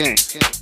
okay. King.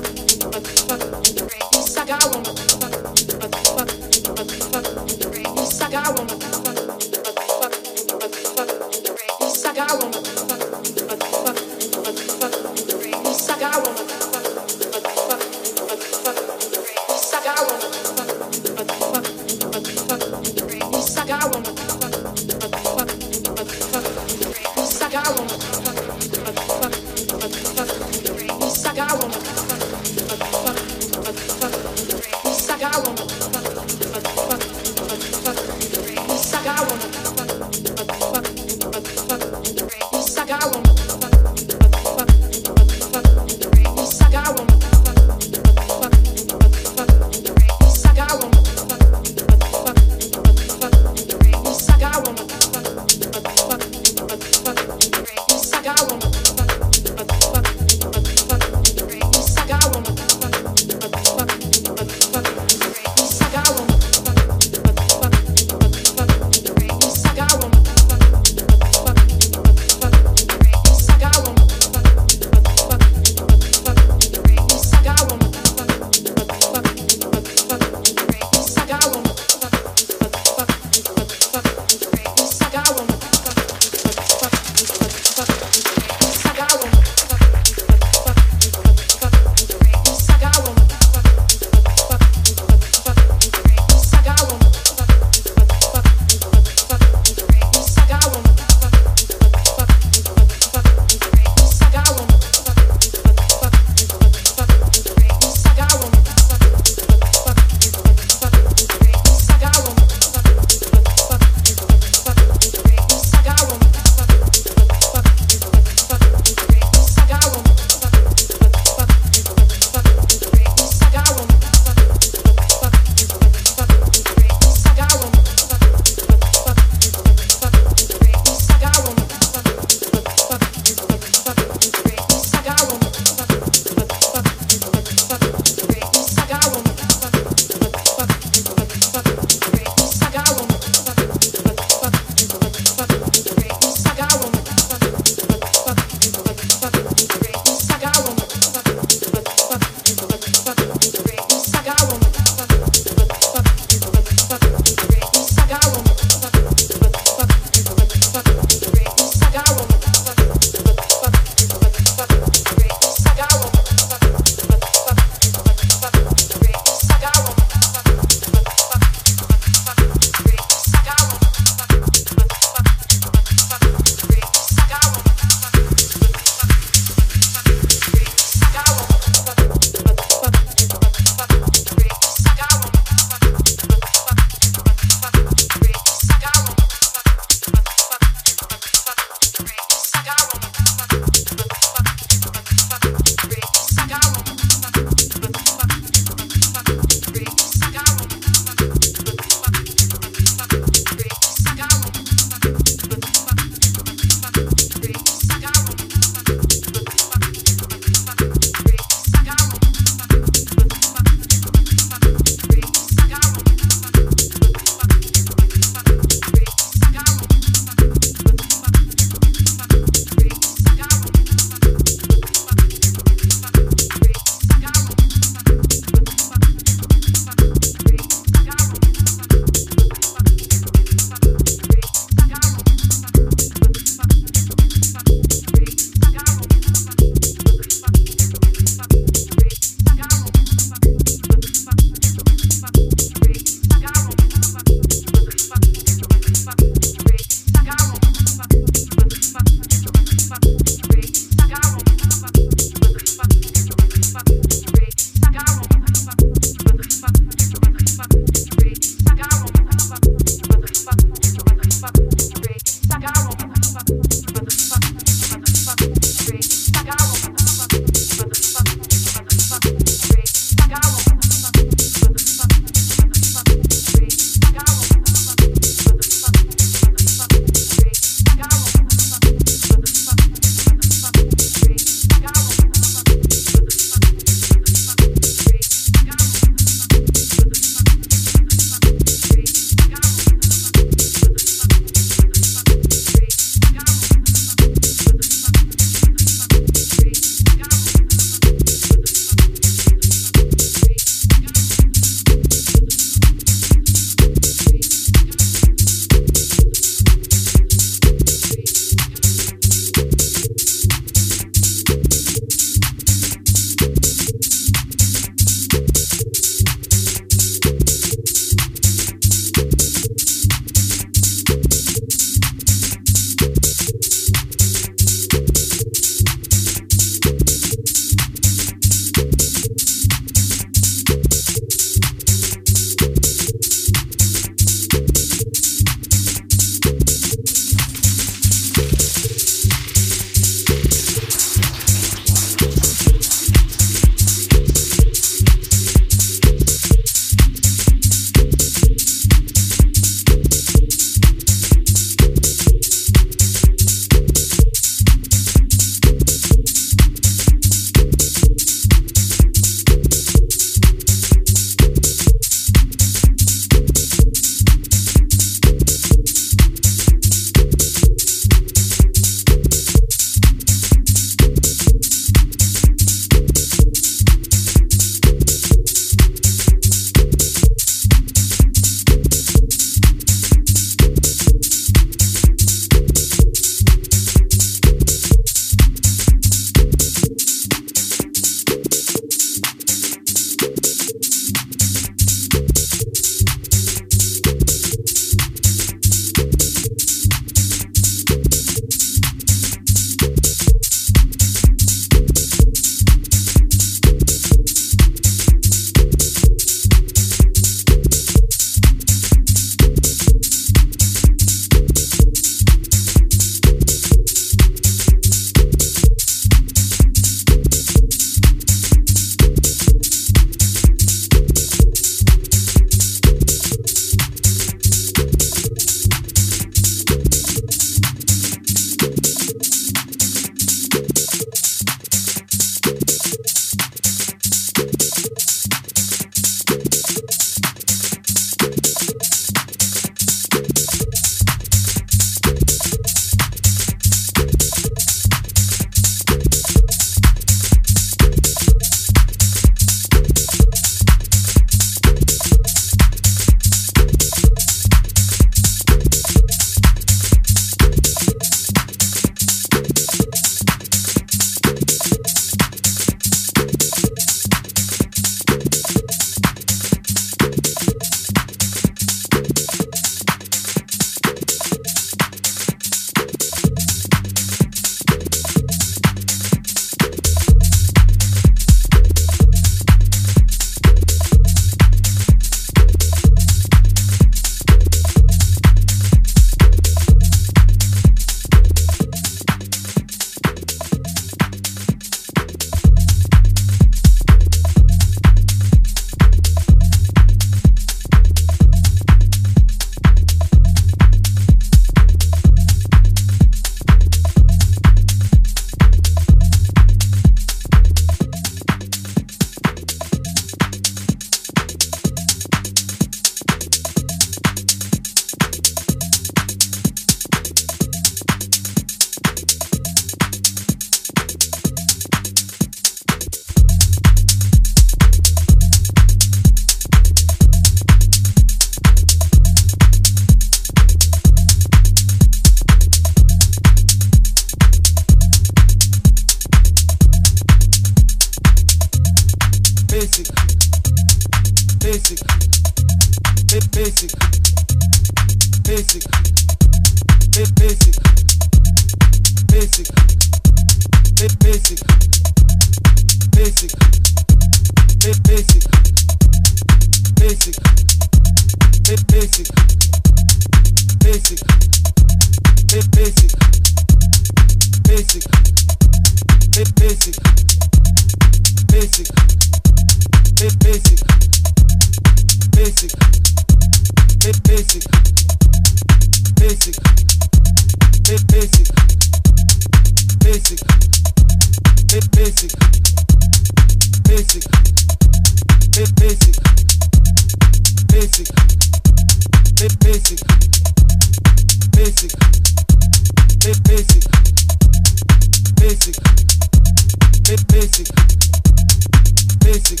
basic,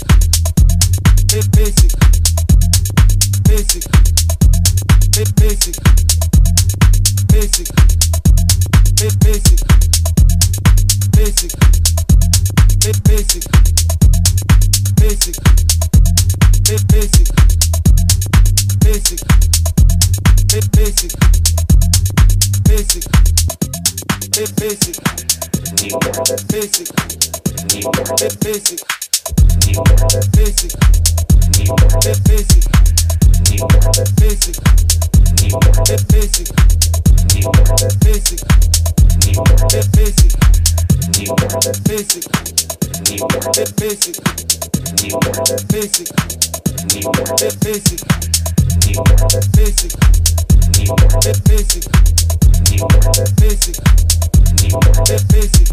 basic, basic, basic, basic, basic, basic, basic, basic, basic, basic, basic, basic, basic, basic, basic. Basic. Basic. Basic. Basic. Basic. Basic. Basic. Basic. Basic. Basic. Basic. Basic. Basic. Basic. Basic.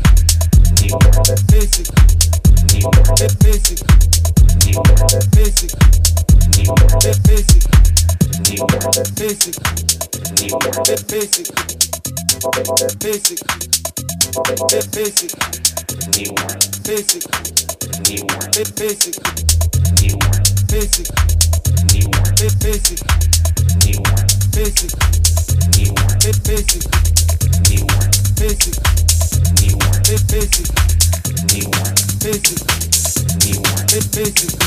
Basic basic, basic, basic, basic, physical, physical, physical, physical.